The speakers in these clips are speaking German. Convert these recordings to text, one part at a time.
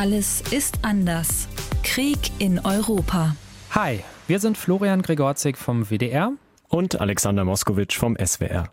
Alles ist anders. Krieg in Europa. Hi, wir sind Florian Gregorzig vom WDR und Alexander Moskowitsch vom SWR.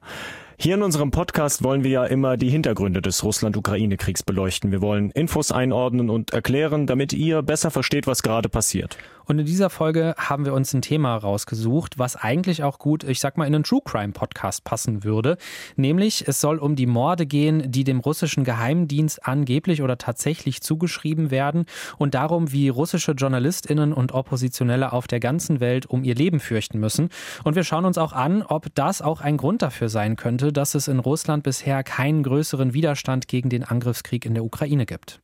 Hier in unserem Podcast wollen wir ja immer die Hintergründe des Russland-Ukraine-Kriegs beleuchten. Wir wollen Infos einordnen und erklären, damit ihr besser versteht, was gerade passiert. Und in dieser Folge haben wir uns ein Thema rausgesucht, was eigentlich auch gut, ich sag mal, in einen True Crime Podcast passen würde. Nämlich, es soll um die Morde gehen, die dem russischen Geheimdienst angeblich oder tatsächlich zugeschrieben werden und darum, wie russische JournalistInnen und Oppositionelle auf der ganzen Welt um ihr Leben fürchten müssen. Und wir schauen uns auch an, ob das auch ein Grund dafür sein könnte, dass es in Russland bisher keinen größeren Widerstand gegen den Angriffskrieg in der Ukraine gibt.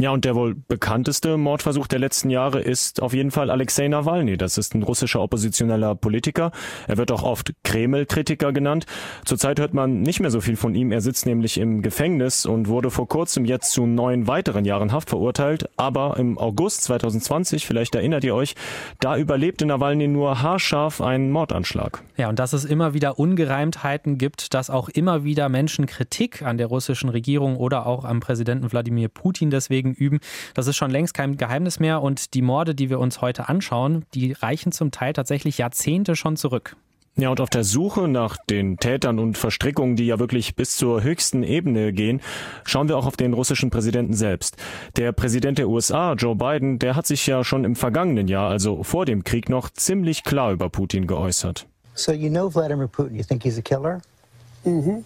Ja, und der wohl bekannteste Mordversuch der letzten Jahre ist auf jeden Fall Alexei Nawalny. Das ist ein russischer oppositioneller Politiker. Er wird auch oft Kreml-Kritiker genannt. Zurzeit hört man nicht mehr so viel von ihm. Er sitzt nämlich im Gefängnis und wurde vor kurzem jetzt zu neun weiteren Jahren Haft verurteilt. Aber im August 2020, vielleicht erinnert ihr euch, da überlebte Nawalny nur haarscharf einen Mordanschlag. Ja, und dass es immer wieder Ungereimtheiten gibt, dass auch immer wieder Menschen Kritik an der russischen Regierung oder auch am Präsidenten Wladimir Putin deswegen üben. Das ist schon längst kein Geheimnis mehr und die Morde, die wir uns heute anschauen, die reichen zum Teil tatsächlich Jahrzehnte schon zurück. Ja, und auf der Suche nach den Tätern und Verstrickungen, die ja wirklich bis zur höchsten Ebene gehen, schauen wir auch auf den russischen Präsidenten selbst. Der Präsident der USA, Joe Biden, der hat sich ja schon im vergangenen Jahr, also vor dem Krieg noch, ziemlich klar über Putin geäußert. So you know Vladimir Putin, you think he's a killer? Mhm.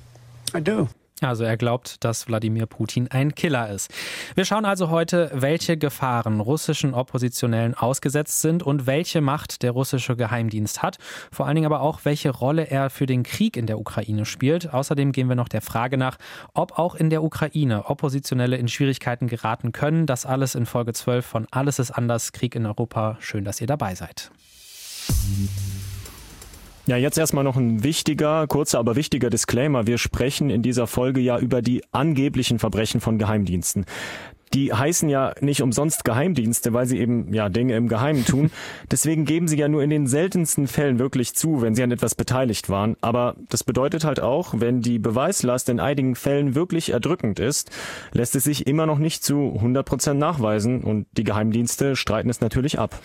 I do. Also er glaubt, dass Wladimir Putin ein Killer ist. Wir schauen also heute, welche Gefahren russischen Oppositionellen ausgesetzt sind und welche Macht der russische Geheimdienst hat. Vor allen Dingen aber auch, welche Rolle er für den Krieg in der Ukraine spielt. Außerdem gehen wir noch der Frage nach, ob auch in der Ukraine Oppositionelle in Schwierigkeiten geraten können. Das alles in Folge 12 von Alles ist anders, Krieg in Europa. Schön, dass ihr dabei seid. Ja, jetzt erstmal noch ein wichtiger, kurzer, aber wichtiger Disclaimer. Wir sprechen in dieser Folge ja über die angeblichen Verbrechen von Geheimdiensten die heißen ja nicht umsonst Geheimdienste, weil sie eben ja Dinge im Geheimen tun. Deswegen geben sie ja nur in den seltensten Fällen wirklich zu, wenn sie an etwas beteiligt waren. Aber das bedeutet halt auch, wenn die Beweislast in einigen Fällen wirklich erdrückend ist, lässt es sich immer noch nicht zu 100 Prozent nachweisen und die Geheimdienste streiten es natürlich ab.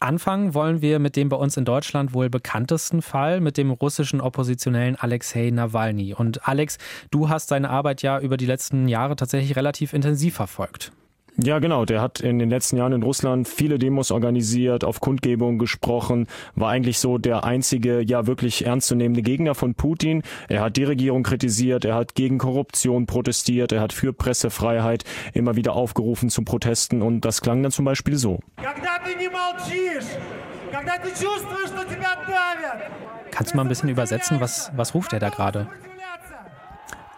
Anfangen wollen wir mit dem bei uns in Deutschland wohl bekanntesten Fall, mit dem russischen Oppositionellen Alexei Nawalny. Und Alex, du hast seine Arbeit ja über die letzten Jahre tatsächlich relativ intensiv verfolgt. Ja, genau. Der hat in den letzten Jahren in Russland viele Demos organisiert, auf Kundgebungen gesprochen, war eigentlich so der einzige, ja wirklich ernstzunehmende Gegner von Putin. Er hat die Regierung kritisiert, er hat gegen Korruption protestiert, er hat für Pressefreiheit immer wieder aufgerufen zu Protesten und das klang dann zum Beispiel so. Kannst du mal ein bisschen übersetzen, was, was ruft er da gerade?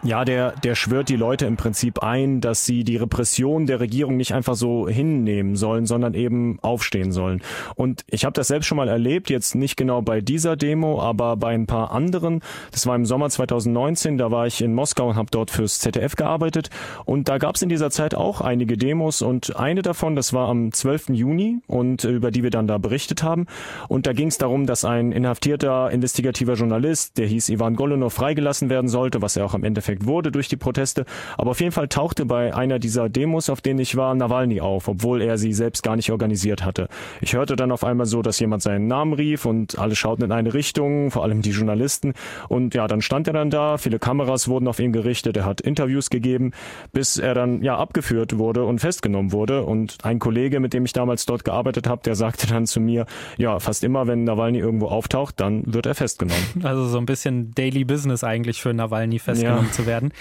Ja, der, der schwört die Leute im Prinzip ein, dass sie die Repression der Regierung nicht einfach so hinnehmen sollen, sondern eben aufstehen sollen. Und ich habe das selbst schon mal erlebt, jetzt nicht genau bei dieser Demo, aber bei ein paar anderen. Das war im Sommer 2019, da war ich in Moskau und habe dort fürs ZDF gearbeitet. Und da gab es in dieser Zeit auch einige Demos und eine davon, das war am 12. Juni und über die wir dann da berichtet haben. Und da ging es darum, dass ein inhaftierter investigativer Journalist, der hieß Ivan Golunov, freigelassen werden sollte, was er auch am Endeffekt Endeffekt wurde durch die Proteste. Aber auf jeden Fall tauchte bei einer dieser Demos, auf denen ich war, Nawalny auf, obwohl er sie selbst gar nicht organisiert hatte. Ich hörte dann auf einmal so, dass jemand seinen Namen rief und alle schauten in eine Richtung, vor allem die Journalisten. Und ja, dann stand er dann da, viele Kameras wurden auf ihn gerichtet, er hat Interviews gegeben, bis er dann ja abgeführt wurde und festgenommen wurde. Und ein Kollege, mit dem ich damals dort gearbeitet habe, der sagte dann zu mir, ja, fast immer, wenn Nawalny irgendwo auftaucht, dann wird er festgenommen. Also so ein bisschen Daily Business eigentlich für Nawalny festgenommen ja. zu werden.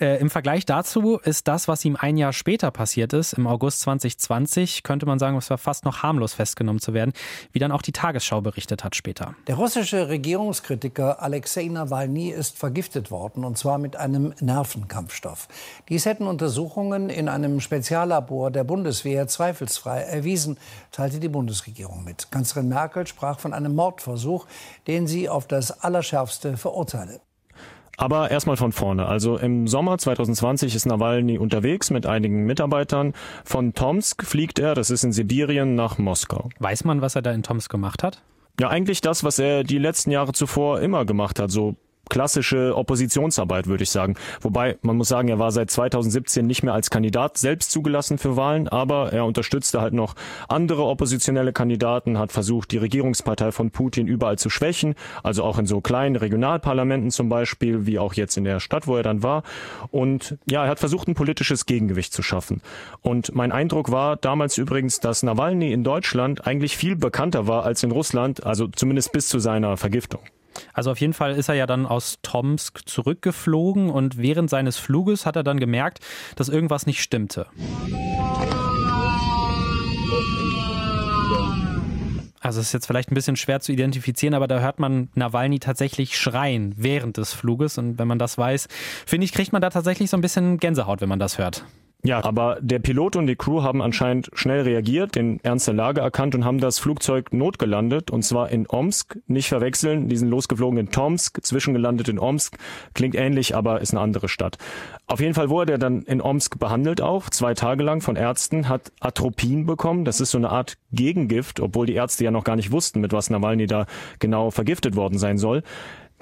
Äh, Im Vergleich dazu ist das, was ihm ein Jahr später passiert ist, im August 2020, könnte man sagen, es war fast noch harmlos festgenommen zu werden, wie dann auch die Tagesschau berichtet hat später. Der russische Regierungskritiker Alexei Nawalny ist vergiftet worden, und zwar mit einem Nervenkampfstoff. Dies hätten Untersuchungen in einem Speziallabor der Bundeswehr zweifelsfrei erwiesen, teilte die Bundesregierung mit. Kanzlerin Merkel sprach von einem Mordversuch, den sie auf das Allerschärfste verurteile. Aber erstmal von vorne. Also im Sommer 2020 ist Nawalny unterwegs mit einigen Mitarbeitern. Von Tomsk fliegt er, das ist in Sibirien, nach Moskau. Weiß man, was er da in Tomsk gemacht hat? Ja, eigentlich das, was er die letzten Jahre zuvor immer gemacht hat. So klassische Oppositionsarbeit, würde ich sagen. Wobei, man muss sagen, er war seit 2017 nicht mehr als Kandidat selbst zugelassen für Wahlen, aber er unterstützte halt noch andere oppositionelle Kandidaten, hat versucht, die Regierungspartei von Putin überall zu schwächen, also auch in so kleinen Regionalparlamenten zum Beispiel, wie auch jetzt in der Stadt, wo er dann war. Und ja, er hat versucht, ein politisches Gegengewicht zu schaffen. Und mein Eindruck war damals übrigens, dass Nawalny in Deutschland eigentlich viel bekannter war als in Russland, also zumindest bis zu seiner Vergiftung. Also auf jeden Fall ist er ja dann aus Tomsk zurückgeflogen und während seines Fluges hat er dann gemerkt, dass irgendwas nicht stimmte. Also es ist jetzt vielleicht ein bisschen schwer zu identifizieren, aber da hört man Nawalny tatsächlich schreien während des Fluges. Und wenn man das weiß, finde ich, kriegt man da tatsächlich so ein bisschen Gänsehaut, wenn man das hört. Ja, aber der Pilot und die Crew haben anscheinend schnell reagiert, den Ernst der Lage erkannt und haben das Flugzeug notgelandet und zwar in Omsk. Nicht verwechseln, die sind losgeflogen in Tomsk, zwischengelandet in Omsk. Klingt ähnlich, aber ist eine andere Stadt. Auf jeden Fall wurde er dann in Omsk behandelt auch, zwei Tage lang von Ärzten, hat Atropin bekommen. Das ist so eine Art Gegengift, obwohl die Ärzte ja noch gar nicht wussten, mit was Nawalny da genau vergiftet worden sein soll.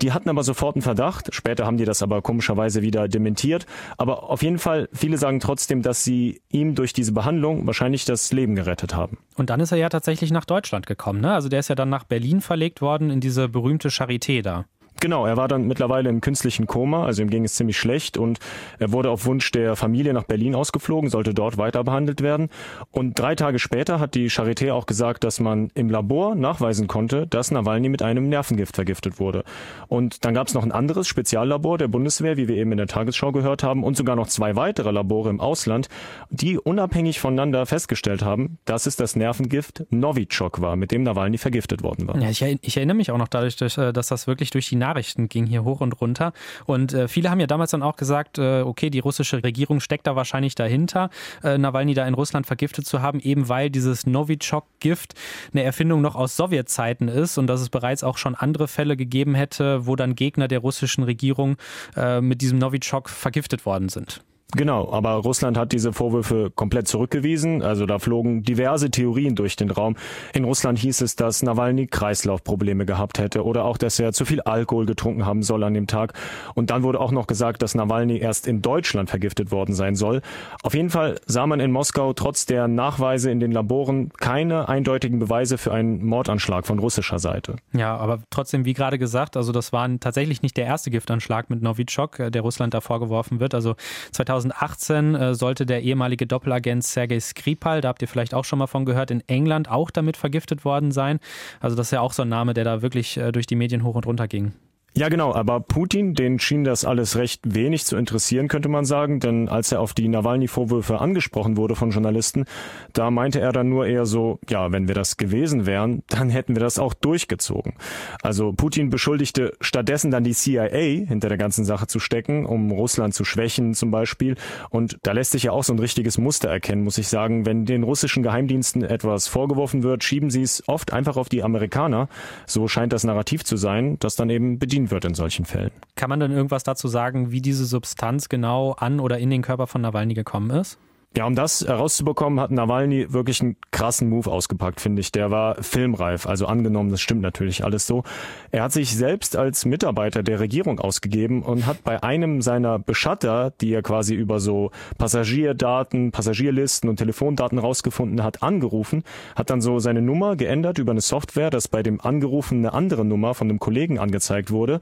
Die hatten aber sofort einen Verdacht. Später haben die das aber komischerweise wieder dementiert. Aber auf jeden Fall, viele sagen trotzdem, dass sie ihm durch diese Behandlung wahrscheinlich das Leben gerettet haben. Und dann ist er ja tatsächlich nach Deutschland gekommen. Ne? Also der ist ja dann nach Berlin verlegt worden in diese berühmte Charité da. Genau, er war dann mittlerweile im künstlichen Koma, also ihm ging es ziemlich schlecht und er wurde auf Wunsch der Familie nach Berlin ausgeflogen, sollte dort weiter behandelt werden. Und drei Tage später hat die Charité auch gesagt, dass man im Labor nachweisen konnte, dass Nawalny mit einem Nervengift vergiftet wurde. Und dann gab es noch ein anderes Speziallabor der Bundeswehr, wie wir eben in der Tagesschau gehört haben, und sogar noch zwei weitere Labore im Ausland, die unabhängig voneinander festgestellt haben, dass es das Nervengift Novichok war, mit dem Nawalny vergiftet worden war. Ja, ich, ich erinnere mich auch noch dadurch, äh, dass das wirklich durch die Nachrichten ging hier hoch und runter. Und äh, viele haben ja damals dann auch gesagt, äh, okay, die russische Regierung steckt da wahrscheinlich dahinter, äh, Nawalny da in Russland vergiftet zu haben, eben weil dieses Novichok-Gift eine Erfindung noch aus Sowjetzeiten ist und dass es bereits auch schon andere Fälle gegeben hätte, wo dann Gegner der russischen Regierung äh, mit diesem Novichok vergiftet worden sind. Genau, aber Russland hat diese Vorwürfe komplett zurückgewiesen. Also da flogen diverse Theorien durch den Raum. In Russland hieß es, dass Nawalny Kreislaufprobleme gehabt hätte oder auch, dass er zu viel Alkohol getrunken haben soll an dem Tag. Und dann wurde auch noch gesagt, dass Nawalny erst in Deutschland vergiftet worden sein soll. Auf jeden Fall sah man in Moskau trotz der Nachweise in den Laboren keine eindeutigen Beweise für einen Mordanschlag von russischer Seite. Ja, aber trotzdem, wie gerade gesagt, also das war tatsächlich nicht der erste Giftanschlag mit Novichok, äh, der Russland da vorgeworfen wird. Also 2000 2018 äh, sollte der ehemalige Doppelagent Sergei Skripal, da habt ihr vielleicht auch schon mal von gehört, in England auch damit vergiftet worden sein. Also das ist ja auch so ein Name, der da wirklich äh, durch die Medien hoch und runter ging. Ja, genau, aber Putin, den schien das alles recht wenig zu interessieren, könnte man sagen, denn als er auf die Nawalny-Vorwürfe angesprochen wurde von Journalisten, da meinte er dann nur eher so, ja, wenn wir das gewesen wären, dann hätten wir das auch durchgezogen. Also Putin beschuldigte stattdessen dann die CIA hinter der ganzen Sache zu stecken, um Russland zu schwächen zum Beispiel. Und da lässt sich ja auch so ein richtiges Muster erkennen, muss ich sagen. Wenn den russischen Geheimdiensten etwas vorgeworfen wird, schieben sie es oft einfach auf die Amerikaner. So scheint das Narrativ zu sein, das dann eben bedient wird in solchen Fällen. Kann man denn irgendwas dazu sagen, wie diese Substanz genau an oder in den Körper von Nawalny gekommen ist? Ja, um das herauszubekommen, hat Nawalny wirklich einen krassen Move ausgepackt, finde ich. Der war filmreif, also angenommen, das stimmt natürlich alles so. Er hat sich selbst als Mitarbeiter der Regierung ausgegeben und hat bei einem seiner Beschatter, die er quasi über so Passagierdaten, Passagierlisten und Telefondaten rausgefunden hat, angerufen, hat dann so seine Nummer geändert über eine Software, dass bei dem Angerufen eine andere Nummer von einem Kollegen angezeigt wurde.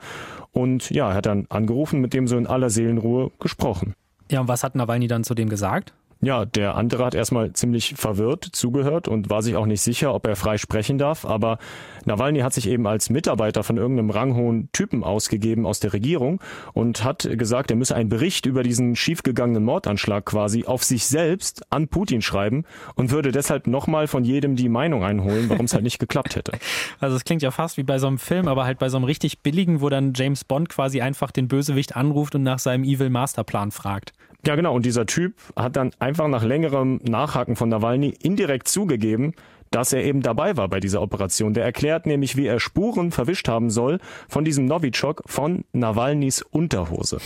Und ja, er hat dann angerufen, mit dem so in aller Seelenruhe gesprochen. Ja, und was hat Nawalny dann zu dem gesagt? Ja, der andere hat erstmal ziemlich verwirrt zugehört und war sich auch nicht sicher, ob er frei sprechen darf. Aber Nawalny hat sich eben als Mitarbeiter von irgendeinem ranghohen Typen ausgegeben aus der Regierung und hat gesagt, er müsse einen Bericht über diesen schiefgegangenen Mordanschlag quasi auf sich selbst an Putin schreiben und würde deshalb nochmal von jedem die Meinung einholen, warum es halt nicht geklappt hätte. Also es klingt ja fast wie bei so einem Film, aber halt bei so einem richtig billigen, wo dann James Bond quasi einfach den Bösewicht anruft und nach seinem Evil Masterplan fragt. Ja, genau. Und dieser Typ hat dann einfach nach längerem Nachhaken von Nawalny indirekt zugegeben, dass er eben dabei war bei dieser Operation. Der erklärt nämlich, wie er Spuren verwischt haben soll von diesem Novichok von Nawalnys Unterhose.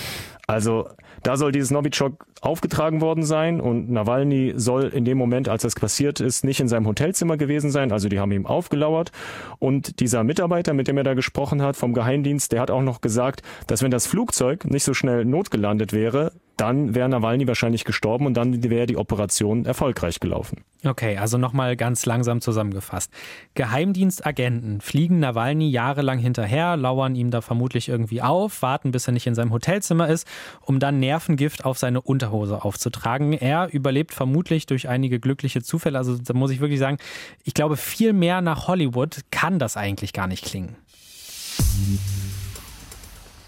Also da soll dieses Novichok aufgetragen worden sein und Nawalny soll in dem Moment, als das passiert ist, nicht in seinem Hotelzimmer gewesen sein. Also die haben ihm aufgelauert. Und dieser Mitarbeiter, mit dem er da gesprochen hat vom Geheimdienst, der hat auch noch gesagt, dass wenn das Flugzeug nicht so schnell notgelandet wäre, dann wäre Nawalny wahrscheinlich gestorben und dann wäre die Operation erfolgreich gelaufen. Okay, also nochmal ganz langsam zusammengefasst. Geheimdienstagenten fliegen Nawalny jahrelang hinterher, lauern ihm da vermutlich irgendwie auf, warten, bis er nicht in seinem Hotelzimmer ist, um dann Nervengift auf seine Unterhose aufzutragen. Er überlebt vermutlich durch einige glückliche Zufälle. Also da muss ich wirklich sagen, ich glaube, viel mehr nach Hollywood kann das eigentlich gar nicht klingen.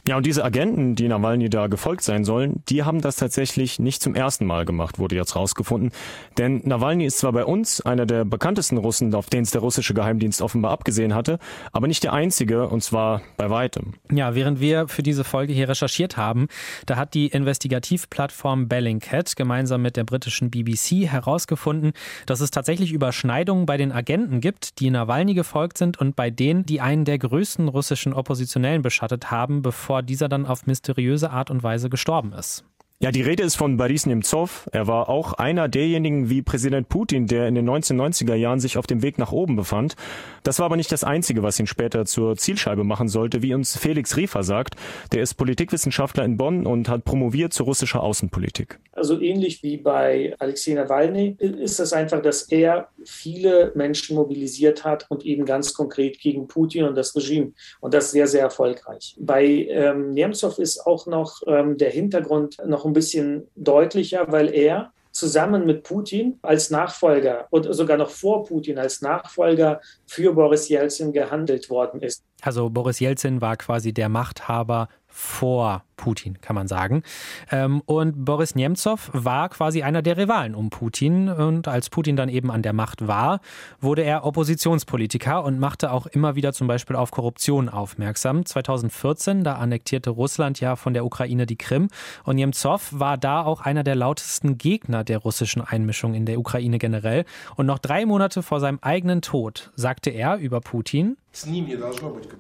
Ja, und diese Agenten, die Nawalny da gefolgt sein sollen, die haben das tatsächlich nicht zum ersten Mal gemacht, wurde jetzt rausgefunden. Denn Nawalny ist zwar bei uns einer der bekanntesten Russen, auf den es der russische Geheimdienst offenbar abgesehen hatte, aber nicht der einzige, und zwar bei weitem. Ja, während wir für diese Folge hier recherchiert haben, da hat die Investigativplattform Bellingcat gemeinsam mit der britischen BBC herausgefunden, dass es tatsächlich Überschneidungen bei den Agenten gibt, die Nawalny gefolgt sind und bei denen, die einen der größten russischen Oppositionellen beschattet haben, bevor bevor dieser dann auf mysteriöse Art und Weise gestorben ist. Ja, die Rede ist von Boris Nemtsov. Er war auch einer derjenigen wie Präsident Putin, der in den 1990er Jahren sich auf dem Weg nach oben befand. Das war aber nicht das Einzige, was ihn später zur Zielscheibe machen sollte, wie uns Felix Riefer sagt. Der ist Politikwissenschaftler in Bonn und hat promoviert zu russischer Außenpolitik. Also ähnlich wie bei Alexei Nawalny ist es einfach, dass er viele Menschen mobilisiert hat und eben ganz konkret gegen Putin und das Regime. Und das sehr, sehr erfolgreich. Bei ähm, Nemtsov ist auch noch ähm, der Hintergrund noch ein ein bisschen deutlicher, weil er zusammen mit Putin als Nachfolger und sogar noch vor Putin als Nachfolger für Boris Jelzin gehandelt worden ist. Also Boris Jelzin war quasi der Machthaber vor Putin, kann man sagen. Ähm, und Boris Nemtsov war quasi einer der Rivalen um Putin. Und als Putin dann eben an der Macht war, wurde er Oppositionspolitiker und machte auch immer wieder zum Beispiel auf Korruption aufmerksam. 2014, da annektierte Russland ja von der Ukraine die Krim. Und Nemtsov war da auch einer der lautesten Gegner der russischen Einmischung in der Ukraine generell. Und noch drei Monate vor seinem eigenen Tod sagte er über Putin,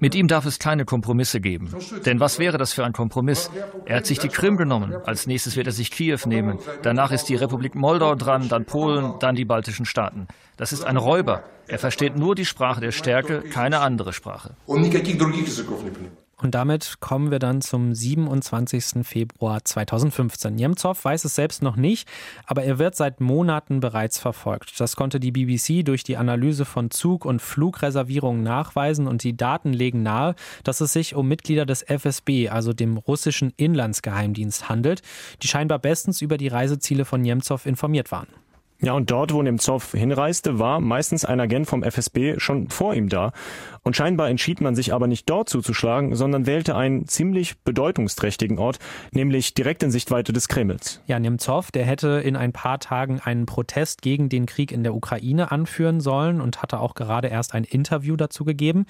mit ihm darf es keine Kompromisse geben. Denn was wäre das für ein Kompromiss? Er hat sich die Krim genommen. Als nächstes wird er sich Kiew nehmen. Danach ist die Republik Moldau dran, dann Polen, dann die baltischen Staaten. Das ist ein Räuber. Er versteht nur die Sprache der Stärke, keine andere Sprache. Und damit kommen wir dann zum 27. Februar 2015. Nemtsov weiß es selbst noch nicht, aber er wird seit Monaten bereits verfolgt. Das konnte die BBC durch die Analyse von Zug- und Flugreservierungen nachweisen und die Daten legen nahe, dass es sich um Mitglieder des FSB, also dem russischen Inlandsgeheimdienst, handelt, die scheinbar bestens über die Reiseziele von Nemtsov informiert waren. Ja, und dort, wo Nemtsov hinreiste, war meistens ein Agent vom FSB schon vor ihm da. Und scheinbar entschied man sich aber nicht dort zuzuschlagen, sondern wählte einen ziemlich bedeutungsträchtigen Ort, nämlich direkt in Sichtweite des Kremls. Ja, Nemtsov, der hätte in ein paar Tagen einen Protest gegen den Krieg in der Ukraine anführen sollen und hatte auch gerade erst ein Interview dazu gegeben.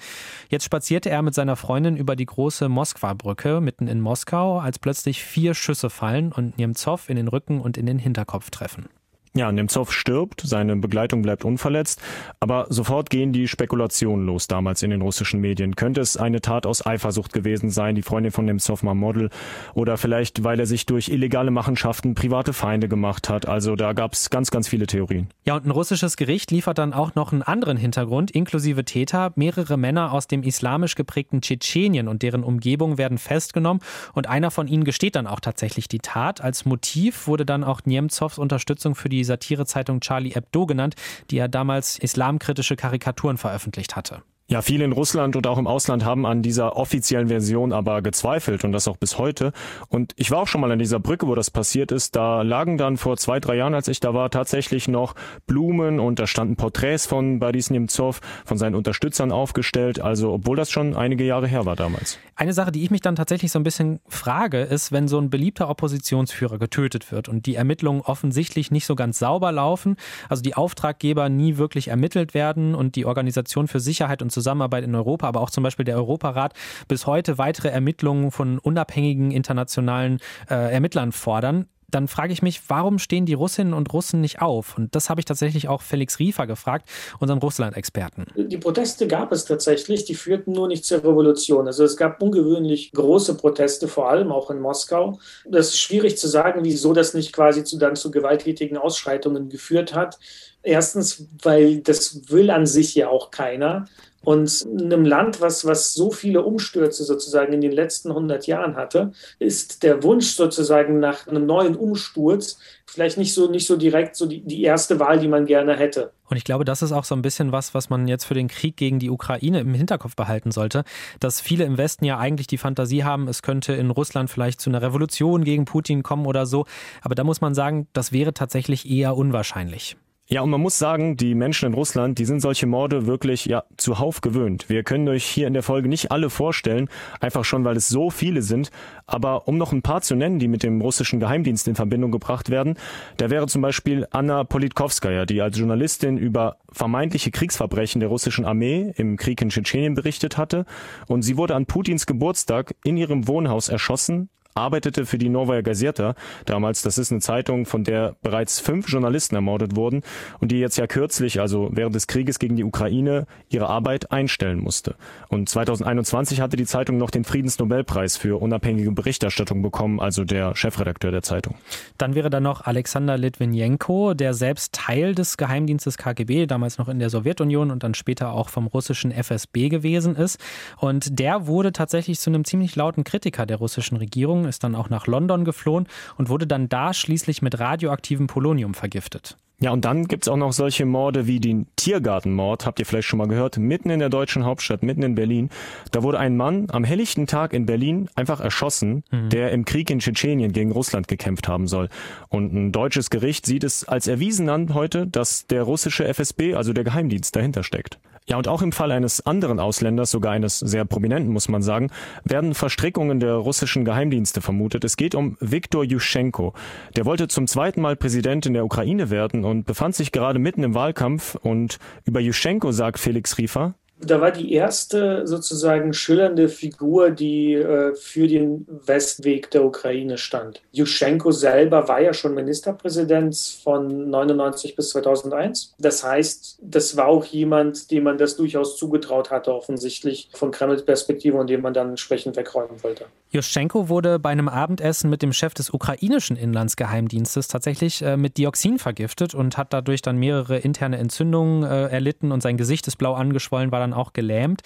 Jetzt spazierte er mit seiner Freundin über die große Moskwa-Brücke mitten in Moskau, als plötzlich vier Schüsse fallen und Nemtsov in den Rücken und in den Hinterkopf treffen. Ja, Nemtsov stirbt, seine Begleitung bleibt unverletzt, aber sofort gehen die Spekulationen los damals in den russischen Medien. Könnte es eine Tat aus Eifersucht gewesen sein, die Freundin von Nemtsov mal Model, oder vielleicht, weil er sich durch illegale Machenschaften private Feinde gemacht hat. Also da gab es ganz, ganz viele Theorien. Ja, und ein russisches Gericht liefert dann auch noch einen anderen Hintergrund, inklusive Täter. Mehrere Männer aus dem islamisch geprägten Tschetschenien und deren Umgebung werden festgenommen und einer von ihnen gesteht dann auch tatsächlich die Tat. Als Motiv wurde dann auch Nemtsovs Unterstützung für die die Satirezeitung Charlie Hebdo genannt, die ja damals islamkritische Karikaturen veröffentlicht hatte. Ja, viele in Russland und auch im Ausland haben an dieser offiziellen Version aber gezweifelt und das auch bis heute. Und ich war auch schon mal an dieser Brücke, wo das passiert ist. Da lagen dann vor zwei, drei Jahren, als ich da war, tatsächlich noch Blumen und da standen Porträts von Boris Nemtsov, von seinen Unterstützern aufgestellt. Also, obwohl das schon einige Jahre her war damals. Eine Sache, die ich mich dann tatsächlich so ein bisschen frage, ist, wenn so ein beliebter Oppositionsführer getötet wird und die Ermittlungen offensichtlich nicht so ganz sauber laufen, also die Auftraggeber nie wirklich ermittelt werden und die Organisation für Sicherheit und in Europa, aber auch zum Beispiel der Europarat bis heute weitere Ermittlungen von unabhängigen internationalen äh, Ermittlern fordern dann frage ich mich, warum stehen die Russinnen und Russen nicht auf? Und das habe ich tatsächlich auch Felix Riefer gefragt, unseren Russland-Experten. Die Proteste gab es tatsächlich, die führten nur nicht zur Revolution. Also es gab ungewöhnlich große Proteste, vor allem auch in Moskau. Das ist schwierig zu sagen, wieso das nicht quasi zu, dann zu gewalttätigen Ausschreitungen geführt hat. Erstens, weil das will an sich ja auch keiner. Und in einem Land, was, was so viele Umstürze sozusagen in den letzten 100 Jahren hatte, ist der Wunsch sozusagen nach einem neuen Umsturz vielleicht nicht so, nicht so direkt so die, die erste Wahl, die man gerne hätte. Und ich glaube, das ist auch so ein bisschen was, was man jetzt für den Krieg gegen die Ukraine im Hinterkopf behalten sollte, dass viele im Westen ja eigentlich die Fantasie haben, es könnte in Russland vielleicht zu einer Revolution gegen Putin kommen oder so. Aber da muss man sagen, das wäre tatsächlich eher unwahrscheinlich. Ja, und man muss sagen, die Menschen in Russland, die sind solche Morde wirklich ja zuhauf gewöhnt. Wir können euch hier in der Folge nicht alle vorstellen, einfach schon, weil es so viele sind. Aber um noch ein paar zu nennen, die mit dem russischen Geheimdienst in Verbindung gebracht werden, da wäre zum Beispiel Anna Politkovskaya, die als Journalistin über vermeintliche Kriegsverbrechen der russischen Armee im Krieg in Tschetschenien berichtet hatte. Und sie wurde an Putins Geburtstag in ihrem Wohnhaus erschossen, arbeitete für die Novaya Gazeta damals. Das ist eine Zeitung, von der bereits fünf Journalisten ermordet wurden und die jetzt ja kürzlich, also während des Krieges gegen die Ukraine, ihre Arbeit einstellen musste. Und 2021 hatte die Zeitung noch den Friedensnobelpreis für unabhängige Berichterstattung bekommen, also der Chefredakteur der Zeitung. Dann wäre da noch Alexander Litvinenko, der selbst Teil des Geheimdienstes KGB, damals noch in der Sowjetunion und dann später auch vom russischen FSB gewesen ist. Und der wurde tatsächlich zu einem ziemlich lauten Kritiker der russischen Regierung ist dann auch nach London geflohen und wurde dann da schließlich mit radioaktivem Polonium vergiftet. Ja, und dann gibt's auch noch solche Morde wie den Tiergartenmord, habt ihr vielleicht schon mal gehört, mitten in der deutschen Hauptstadt, mitten in Berlin. Da wurde ein Mann am helllichten Tag in Berlin einfach erschossen, mhm. der im Krieg in Tschetschenien gegen Russland gekämpft haben soll. Und ein deutsches Gericht sieht es als erwiesen an heute, dass der russische FSB, also der Geheimdienst, dahinter steckt. Ja, und auch im Fall eines anderen Ausländers, sogar eines sehr prominenten, muss man sagen, werden Verstrickungen der russischen Geheimdienste vermutet. Es geht um Viktor Juschenko. Der wollte zum zweiten Mal Präsident in der Ukraine werden und befand sich gerade mitten im Wahlkampf. Und über Juschenko sagt Felix Riefer, da war die erste sozusagen schillernde Figur, die äh, für den Westweg der Ukraine stand. Juschenko selber war ja schon Ministerpräsident von 99 bis 2001. Das heißt, das war auch jemand, dem man das durchaus zugetraut hatte, offensichtlich von Kremls Perspektive und dem man dann entsprechend wegräumen wollte. Juschenko wurde bei einem Abendessen mit dem Chef des ukrainischen Inlandsgeheimdienstes tatsächlich äh, mit Dioxin vergiftet und hat dadurch dann mehrere interne Entzündungen äh, erlitten und sein Gesicht ist blau angeschwollen, war dann auch gelähmt.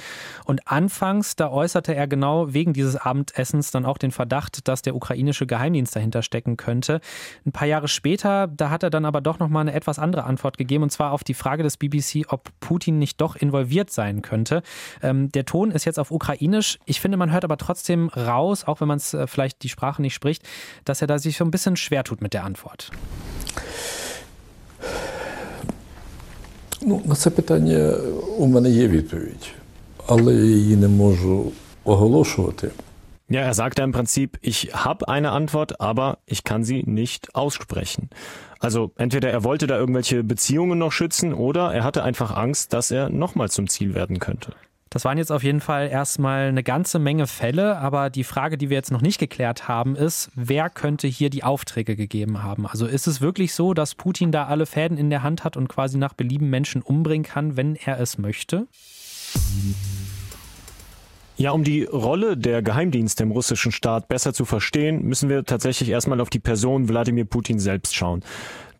Und anfangs, da äußerte er genau wegen dieses Abendessens dann auch den Verdacht, dass der ukrainische Geheimdienst dahinter stecken könnte. Ein paar Jahre später, da hat er dann aber doch nochmal eine etwas andere Antwort gegeben, und zwar auf die Frage des BBC, ob Putin nicht doch involviert sein könnte. Ähm, der Ton ist jetzt auf Ukrainisch. Ich finde, man hört aber trotzdem raus, auch wenn man es äh, vielleicht die Sprache nicht spricht, dass er da sich so ein bisschen schwer tut mit der Antwort. Ну, На це питання у мене є відповідь, але я її не можу оголошувати. Ja, er sagte im Prinzip, ich habe eine Antwort, aber ich kann sie nicht aussprechen. Also entweder er wollte da irgendwelche Beziehungen noch schützen oder er hatte einfach Angst, dass er nochmal zum Ziel werden könnte. Das waren jetzt auf jeden Fall erstmal eine ganze Menge Fälle, aber die Frage, die wir jetzt noch nicht geklärt haben, ist, wer könnte hier die Aufträge gegeben haben? Also ist es wirklich so, dass Putin da alle Fäden in der Hand hat und quasi nach Belieben Menschen umbringen kann, wenn er es möchte? Ja, um die Rolle der Geheimdienste im russischen Staat besser zu verstehen, müssen wir tatsächlich erstmal auf die Person Wladimir Putin selbst schauen.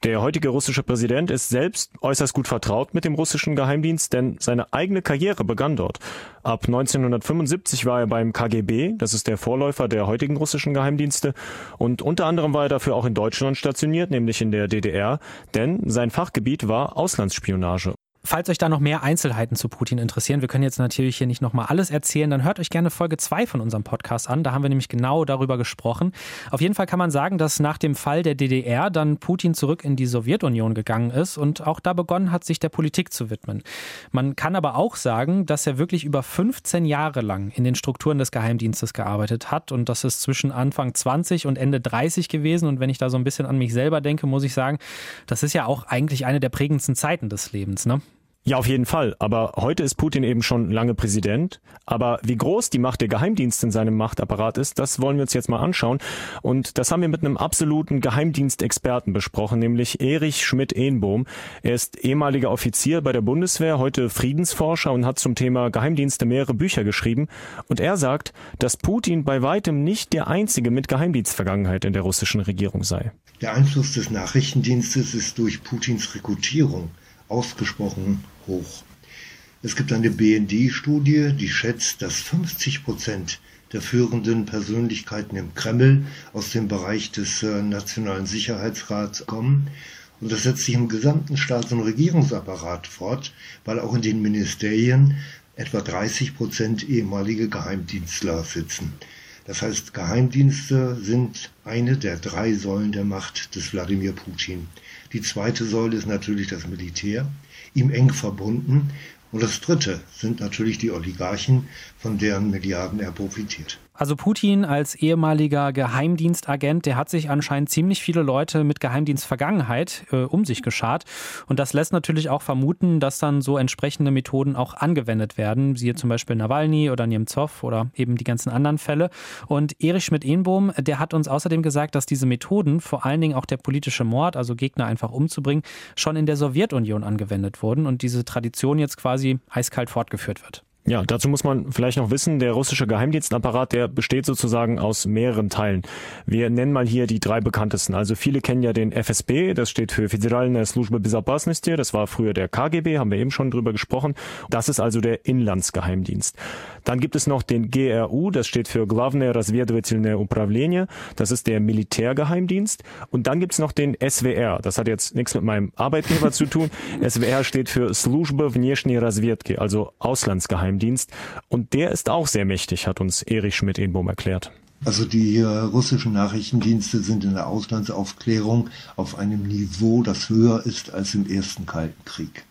Der heutige russische Präsident ist selbst äußerst gut vertraut mit dem russischen Geheimdienst, denn seine eigene Karriere begann dort. Ab 1975 war er beim KGB, das ist der Vorläufer der heutigen russischen Geheimdienste, und unter anderem war er dafür auch in Deutschland stationiert, nämlich in der DDR, denn sein Fachgebiet war Auslandsspionage. Falls euch da noch mehr Einzelheiten zu Putin interessieren, wir können jetzt natürlich hier nicht nochmal alles erzählen, dann hört euch gerne Folge 2 von unserem Podcast an. Da haben wir nämlich genau darüber gesprochen. Auf jeden Fall kann man sagen, dass nach dem Fall der DDR dann Putin zurück in die Sowjetunion gegangen ist und auch da begonnen hat, sich der Politik zu widmen. Man kann aber auch sagen, dass er wirklich über 15 Jahre lang in den Strukturen des Geheimdienstes gearbeitet hat und das ist zwischen Anfang 20 und Ende 30 gewesen. Und wenn ich da so ein bisschen an mich selber denke, muss ich sagen, das ist ja auch eigentlich eine der prägendsten Zeiten des Lebens. Ne? Ja, auf jeden Fall. Aber heute ist Putin eben schon lange Präsident. Aber wie groß die Macht der Geheimdienste in seinem Machtapparat ist, das wollen wir uns jetzt mal anschauen. Und das haben wir mit einem absoluten Geheimdienstexperten besprochen, nämlich Erich Schmidt-Ehnbohm. Er ist ehemaliger Offizier bei der Bundeswehr, heute Friedensforscher und hat zum Thema Geheimdienste mehrere Bücher geschrieben. Und er sagt, dass Putin bei weitem nicht der einzige mit Geheimdienstvergangenheit in der russischen Regierung sei. Der Einfluss des Nachrichtendienstes ist durch Putins Rekrutierung ausgesprochen hoch. Es gibt eine BND-Studie, die schätzt, dass 50 Prozent der führenden Persönlichkeiten im Kreml aus dem Bereich des äh, Nationalen Sicherheitsrats kommen. Und das setzt sich im gesamten Staats- und Regierungsapparat fort, weil auch in den Ministerien etwa 30 Prozent ehemalige Geheimdienstler sitzen. Das heißt, Geheimdienste sind eine der drei Säulen der Macht des Wladimir Putin. Die zweite Säule ist natürlich das Militär ihm eng verbunden. Und das Dritte sind natürlich die Oligarchen, von deren Milliarden er profitiert. Also Putin als ehemaliger Geheimdienstagent, der hat sich anscheinend ziemlich viele Leute mit Geheimdienstvergangenheit äh, um sich geschart. Und das lässt natürlich auch vermuten, dass dann so entsprechende Methoden auch angewendet werden, siehe zum Beispiel Nawalny oder Nemtsov oder eben die ganzen anderen Fälle. Und Erich Schmidt-Ehnbohm, der hat uns außerdem gesagt, dass diese Methoden, vor allen Dingen auch der politische Mord, also Gegner einfach umzubringen, schon in der Sowjetunion angewendet wurden und diese Tradition jetzt quasi eiskalt fortgeführt wird. Ja, dazu muss man vielleicht noch wissen, der russische Geheimdienstapparat, der besteht sozusagen aus mehreren Teilen. Wir nennen mal hier die drei bekanntesten. Also viele kennen ja den FSB, das steht für Федеральная служба безопасности, das war früher der KGB, haben wir eben schon drüber gesprochen. Das ist also der Inlandsgeheimdienst. Dann gibt es noch den GRU, das steht für Главное разведывательное управление, das ist der Militärgeheimdienst. Und dann gibt es noch den SWR, das hat jetzt nichts mit meinem Arbeitgeber zu tun. SWR steht für Служба внешней разведки, also Auslandsgeheimdienst. Und der ist auch sehr mächtig, hat uns Erich Schmidt-Ehnbohm erklärt. Also die äh, russischen Nachrichtendienste sind in der Auslandsaufklärung auf einem Niveau, das höher ist als im ersten Kalten Krieg.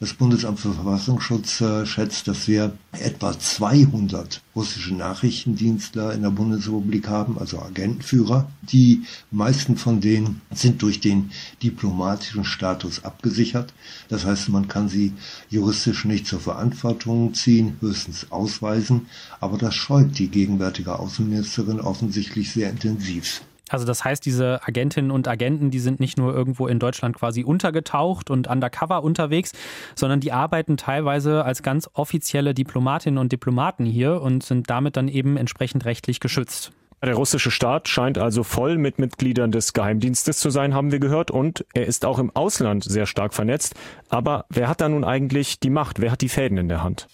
Das Bundesamt für Verfassungsschutz äh, schätzt, dass wir etwa 200 russische Nachrichtendienstler in der Bundesrepublik haben, also Agentenführer. Die meisten von denen sind durch den diplomatischen Status abgesichert. Das heißt, man kann sie juristisch nicht zur Verantwortung ziehen, höchstens ausweisen. Aber das scheut die gegenwärtige Außenministerin offensichtlich sehr intensiv. Also das heißt, diese Agentinnen und Agenten, die sind nicht nur irgendwo in Deutschland quasi untergetaucht und undercover unterwegs, sondern die arbeiten teilweise als ganz offizielle Diplomatinnen und Diplomaten hier und sind damit dann eben entsprechend rechtlich geschützt. Der russische Staat scheint also voll mit Mitgliedern des Geheimdienstes zu sein, haben wir gehört, und er ist auch im Ausland sehr stark vernetzt. Aber wer hat da nun eigentlich die Macht? Wer hat die Fäden in der Hand?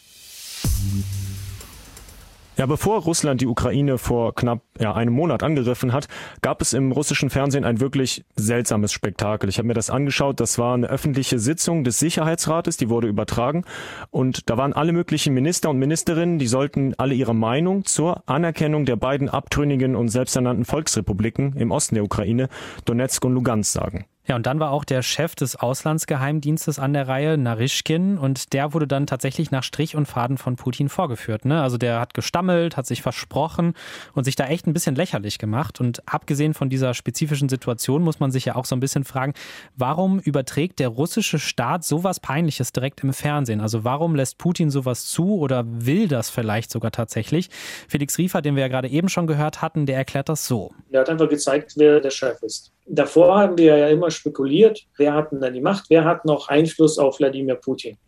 Ja, bevor Russland die Ukraine vor knapp ja, einem Monat angegriffen hat, gab es im russischen Fernsehen ein wirklich seltsames Spektakel. Ich habe mir das angeschaut. Das war eine öffentliche Sitzung des Sicherheitsrates, die wurde übertragen. Und da waren alle möglichen Minister und Ministerinnen, die sollten alle ihre Meinung zur Anerkennung der beiden abtrünnigen und selbsternannten Volksrepubliken im Osten der Ukraine, Donetsk und Lugansk sagen. Ja, und dann war auch der Chef des Auslandsgeheimdienstes an der Reihe, Narischkin, und der wurde dann tatsächlich nach Strich und Faden von Putin vorgeführt. Ne? Also der hat gestammelt, hat sich versprochen und sich da echt ein bisschen lächerlich gemacht. Und abgesehen von dieser spezifischen Situation muss man sich ja auch so ein bisschen fragen, warum überträgt der russische Staat sowas Peinliches direkt im Fernsehen? Also warum lässt Putin sowas zu oder will das vielleicht sogar tatsächlich? Felix Riefer, den wir ja gerade eben schon gehört hatten, der erklärt das so. Er hat einfach gezeigt, wer der Chef ist. Davor haben wir ja immer spekuliert, wer hat denn da die Macht, wer hat noch Einfluss auf Wladimir Putin.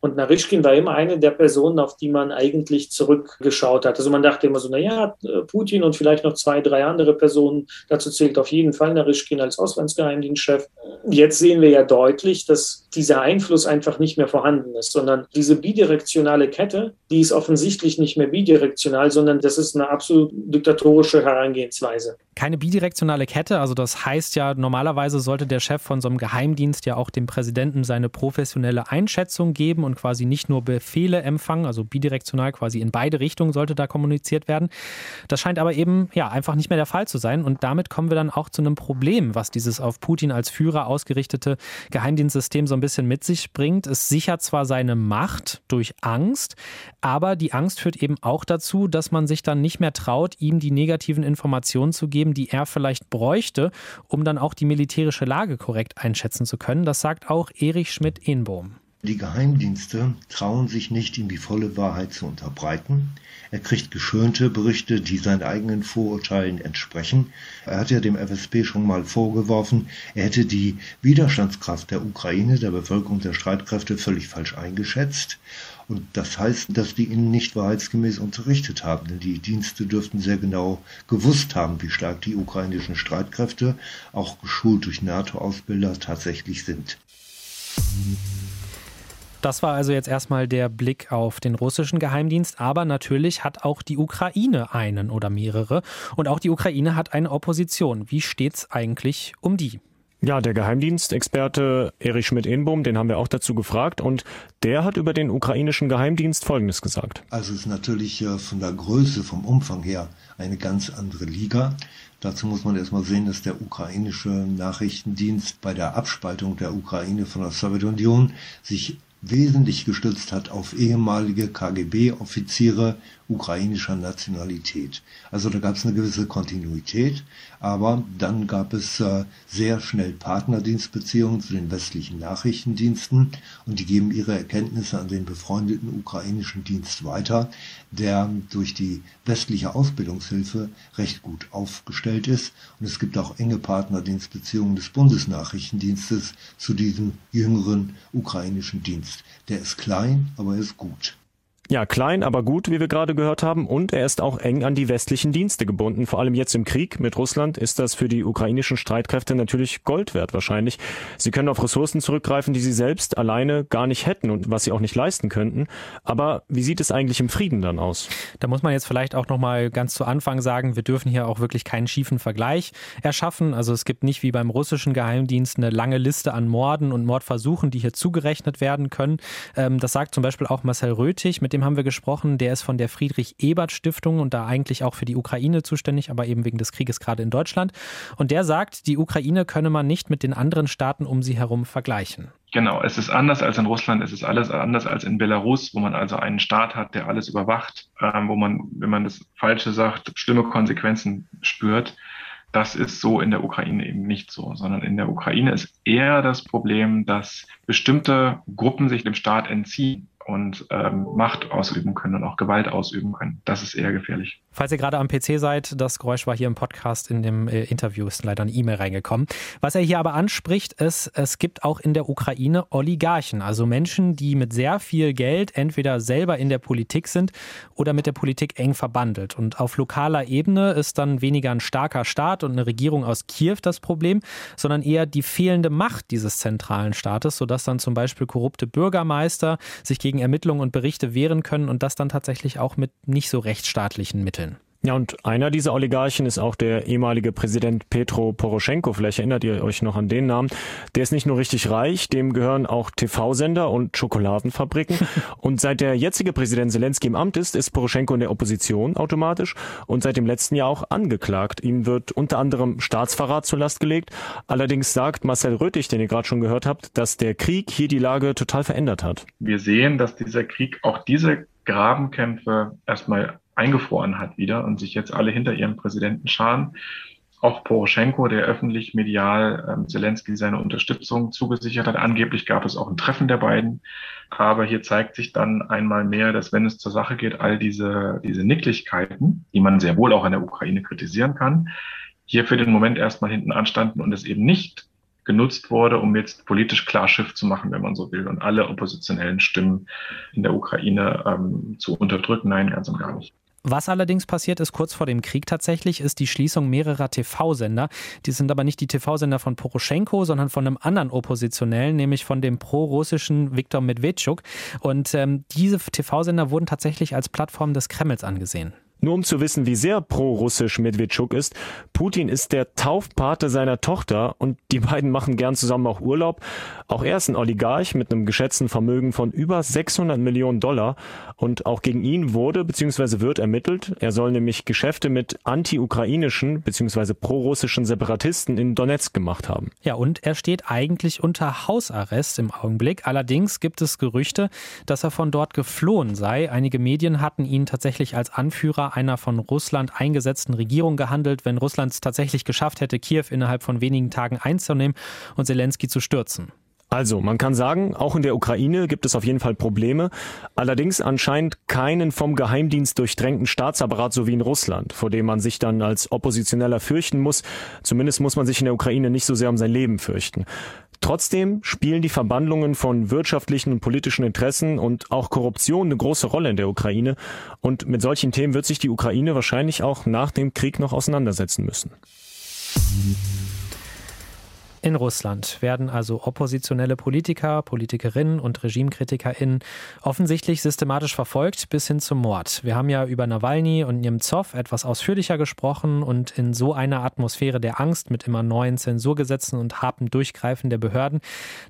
Und Narischkin war immer eine der Personen, auf die man eigentlich zurückgeschaut hat. Also man dachte immer so, naja, Putin und vielleicht noch zwei, drei andere Personen. Dazu zählt auf jeden Fall Narischkin als Auslandsgeheimdienstchef. Jetzt sehen wir ja deutlich, dass dieser Einfluss einfach nicht mehr vorhanden ist, sondern diese bidirektionale Kette, die ist offensichtlich nicht mehr bidirektional, sondern das ist eine absolut diktatorische Herangehensweise. Keine bidirektionale Kette, also das heißt ja, normalerweise sollte der Chef von so einem Geheimdienst ja auch dem Präsidenten seine professionelle Einschätzung geben und quasi nicht nur Befehle empfangen, also bidirektional quasi in beide Richtungen sollte da kommuniziert werden. Das scheint aber eben ja einfach nicht mehr der Fall zu sein und damit kommen wir dann auch zu einem Problem, was dieses auf Putin als Führer ausgerichtete Geheimdienstsystem so ein bisschen mit sich bringt. Es sichert zwar seine Macht durch Angst, aber die Angst führt eben auch dazu, dass man sich dann nicht mehr traut, ihm die negativen Informationen zu geben, die er vielleicht bräuchte, um dann auch die militärische Lage korrekt einschätzen zu können. Das sagt auch Erich Schmidt-Ehnbohm. Die Geheimdienste trauen sich nicht, ihm die volle Wahrheit zu unterbreiten. Er kriegt geschönte Berichte, die seinen eigenen Vorurteilen entsprechen. Er hat ja dem FSB schon mal vorgeworfen, er hätte die Widerstandskraft der Ukraine, der Bevölkerung der Streitkräfte völlig falsch eingeschätzt. Und das heißt, dass die ihn nicht wahrheitsgemäß unterrichtet haben, denn die Dienste dürften sehr genau gewusst haben, wie stark die ukrainischen Streitkräfte, auch geschult durch NATO-Ausbilder, tatsächlich sind. Das war also jetzt erstmal der Blick auf den russischen Geheimdienst, aber natürlich hat auch die Ukraine einen oder mehrere und auch die Ukraine hat eine Opposition. Wie steht's eigentlich um die? Ja, der Geheimdienstexperte Erich Schmidt-Enbohm, den haben wir auch dazu gefragt und der hat über den ukrainischen Geheimdienst Folgendes gesagt. Also es ist natürlich von der Größe, vom Umfang her eine ganz andere Liga. Dazu muss man erstmal sehen, dass der ukrainische Nachrichtendienst bei der Abspaltung der Ukraine von der Sowjetunion sich wesentlich gestützt hat auf ehemalige KGB-Offiziere ukrainischer Nationalität. Also da gab es eine gewisse Kontinuität, aber dann gab es äh, sehr schnell Partnerdienstbeziehungen zu den westlichen Nachrichtendiensten und die geben ihre Erkenntnisse an den befreundeten ukrainischen Dienst weiter, der durch die westliche Ausbildungshilfe recht gut aufgestellt ist. Und es gibt auch enge Partnerdienstbeziehungen des Bundesnachrichtendienstes zu diesem jüngeren ukrainischen Dienst. Der ist klein, aber er ist gut. Ja, klein, aber gut, wie wir gerade gehört haben. Und er ist auch eng an die westlichen Dienste gebunden. Vor allem jetzt im Krieg mit Russland ist das für die ukrainischen Streitkräfte natürlich Gold wert wahrscheinlich. Sie können auf Ressourcen zurückgreifen, die sie selbst alleine gar nicht hätten und was sie auch nicht leisten könnten. Aber wie sieht es eigentlich im Frieden dann aus? Da muss man jetzt vielleicht auch nochmal ganz zu Anfang sagen, wir dürfen hier auch wirklich keinen schiefen Vergleich erschaffen. Also es gibt nicht wie beim russischen Geheimdienst eine lange Liste an Morden und Mordversuchen, die hier zugerechnet werden können. Ähm, das sagt zum Beispiel auch Marcel Röthig, mit dem dem haben wir gesprochen. Der ist von der Friedrich-Ebert-Stiftung und da eigentlich auch für die Ukraine zuständig, aber eben wegen des Krieges gerade in Deutschland. Und der sagt, die Ukraine könne man nicht mit den anderen Staaten um sie herum vergleichen. Genau, es ist anders als in Russland, es ist alles anders als in Belarus, wo man also einen Staat hat, der alles überwacht, ähm, wo man, wenn man das Falsche sagt, schlimme Konsequenzen spürt. Das ist so in der Ukraine eben nicht so, sondern in der Ukraine ist eher das Problem, dass bestimmte Gruppen sich dem Staat entziehen und ähm, Macht ausüben können und auch Gewalt ausüben können. Das ist eher gefährlich. Falls ihr gerade am PC seid, das Geräusch war hier im Podcast, in dem äh, Interview ist leider eine E-Mail reingekommen. Was er hier aber anspricht, ist, es gibt auch in der Ukraine Oligarchen, also Menschen, die mit sehr viel Geld entweder selber in der Politik sind oder mit der Politik eng verbandelt. Und auf lokaler Ebene ist dann weniger ein starker Staat und eine Regierung aus Kiew das Problem, sondern eher die fehlende Macht dieses zentralen Staates, sodass dann zum Beispiel korrupte Bürgermeister sich gegen gegen Ermittlungen und Berichte wehren können und das dann tatsächlich auch mit nicht so rechtsstaatlichen Mitteln. Ja, und einer dieser Oligarchen ist auch der ehemalige Präsident Petro Poroschenko. Vielleicht erinnert ihr euch noch an den Namen. Der ist nicht nur richtig reich, dem gehören auch TV-Sender und Schokoladenfabriken. und seit der jetzige Präsident Zelensky im Amt ist, ist Poroschenko in der Opposition automatisch und seit dem letzten Jahr auch angeklagt. Ihm wird unter anderem Staatsverrat zur Last gelegt. Allerdings sagt Marcel Röttig, den ihr gerade schon gehört habt, dass der Krieg hier die Lage total verändert hat. Wir sehen, dass dieser Krieg auch diese Grabenkämpfe erstmal eingefroren hat wieder und sich jetzt alle hinter ihrem Präsidenten scharen. Auch Poroschenko, der öffentlich medial ähm, Zelensky seine Unterstützung zugesichert hat. Angeblich gab es auch ein Treffen der beiden. Aber hier zeigt sich dann einmal mehr, dass wenn es zur Sache geht, all diese, diese Nicklichkeiten, die man sehr wohl auch an der Ukraine kritisieren kann, hier für den Moment erstmal hinten anstanden und es eben nicht genutzt wurde, um jetzt politisch klar Schiff zu machen, wenn man so will, und alle oppositionellen Stimmen in der Ukraine ähm, zu unterdrücken. Nein, ganz und gar nicht. Was allerdings passiert ist kurz vor dem Krieg tatsächlich, ist die Schließung mehrerer TV-Sender. Die sind aber nicht die TV-Sender von Poroschenko, sondern von einem anderen Oppositionellen, nämlich von dem pro-russischen Viktor Medvedchuk. Und ähm, diese TV-Sender wurden tatsächlich als Plattform des Kremls angesehen. Nur um zu wissen, wie sehr pro-russisch Medvedchuk ist, Putin ist der Taufpate seiner Tochter und die beiden machen gern zusammen auch Urlaub. Auch er ist ein Oligarch mit einem geschätzten Vermögen von über 600 Millionen Dollar und auch gegen ihn wurde bzw. wird ermittelt. Er soll nämlich Geschäfte mit anti-ukrainischen bzw. pro-russischen Separatisten in Donetsk gemacht haben. Ja, und er steht eigentlich unter Hausarrest im Augenblick. Allerdings gibt es Gerüchte, dass er von dort geflohen sei. Einige Medien hatten ihn tatsächlich als Anführer einer von Russland eingesetzten Regierung gehandelt, wenn Russland es tatsächlich geschafft hätte, Kiew innerhalb von wenigen Tagen einzunehmen und Zelensky zu stürzen. Also, man kann sagen, auch in der Ukraine gibt es auf jeden Fall Probleme, allerdings anscheinend keinen vom Geheimdienst durchdrängten Staatsapparat so wie in Russland, vor dem man sich dann als Oppositioneller fürchten muss. Zumindest muss man sich in der Ukraine nicht so sehr um sein Leben fürchten. Trotzdem spielen die Verbandlungen von wirtschaftlichen und politischen Interessen und auch Korruption eine große Rolle in der Ukraine. Und mit solchen Themen wird sich die Ukraine wahrscheinlich auch nach dem Krieg noch auseinandersetzen müssen. In Russland werden also oppositionelle Politiker, Politikerinnen und RegimekritikerInnen offensichtlich systematisch verfolgt bis hin zum Mord. Wir haben ja über Nawalny und Nemtsov etwas ausführlicher gesprochen und in so einer Atmosphäre der Angst mit immer neuen Zensurgesetzen und hartem Durchgreifen der Behörden,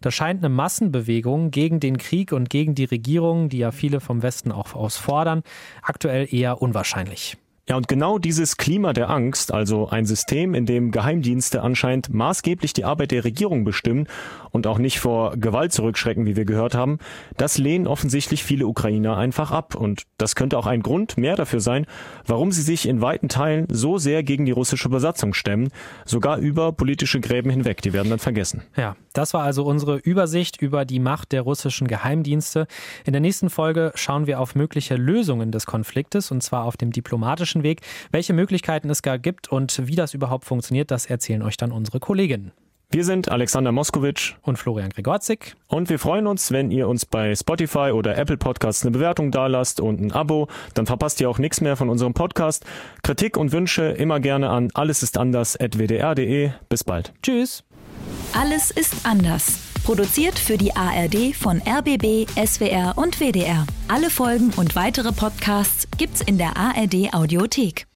da scheint eine Massenbewegung gegen den Krieg und gegen die Regierung, die ja viele vom Westen auch aus fordern, aktuell eher unwahrscheinlich. Ja, und genau dieses Klima der Angst, also ein System, in dem Geheimdienste anscheinend maßgeblich die Arbeit der Regierung bestimmen und auch nicht vor Gewalt zurückschrecken, wie wir gehört haben, das lehnen offensichtlich viele Ukrainer einfach ab. Und das könnte auch ein Grund mehr dafür sein, warum sie sich in weiten Teilen so sehr gegen die russische Besatzung stemmen, sogar über politische Gräben hinweg. Die werden dann vergessen. Ja, das war also unsere Übersicht über die Macht der russischen Geheimdienste. In der nächsten Folge schauen wir auf mögliche Lösungen des Konfliktes und zwar auf dem diplomatischen politischen Weg. Welche Möglichkeiten es gar gibt und wie das überhaupt funktioniert, das erzählen euch dann unsere Kolleginnen. Wir sind Alexander Moskowitsch und Florian Gregorzik. Und wir freuen uns, wenn ihr uns bei Spotify oder Apple Podcasts eine Bewertung dalasst und ein Abo. Dann verpasst ihr auch nichts mehr von unserem Podcast. Kritik und Wünsche immer gerne an allesistanders.wdr.de. Bis bald. Tschüss. Alles ist anders. Produziert für die ARD von RBB, SWR und WDR. Alle Folgen und weitere Podcasts gibt's in der ARD Audiothek.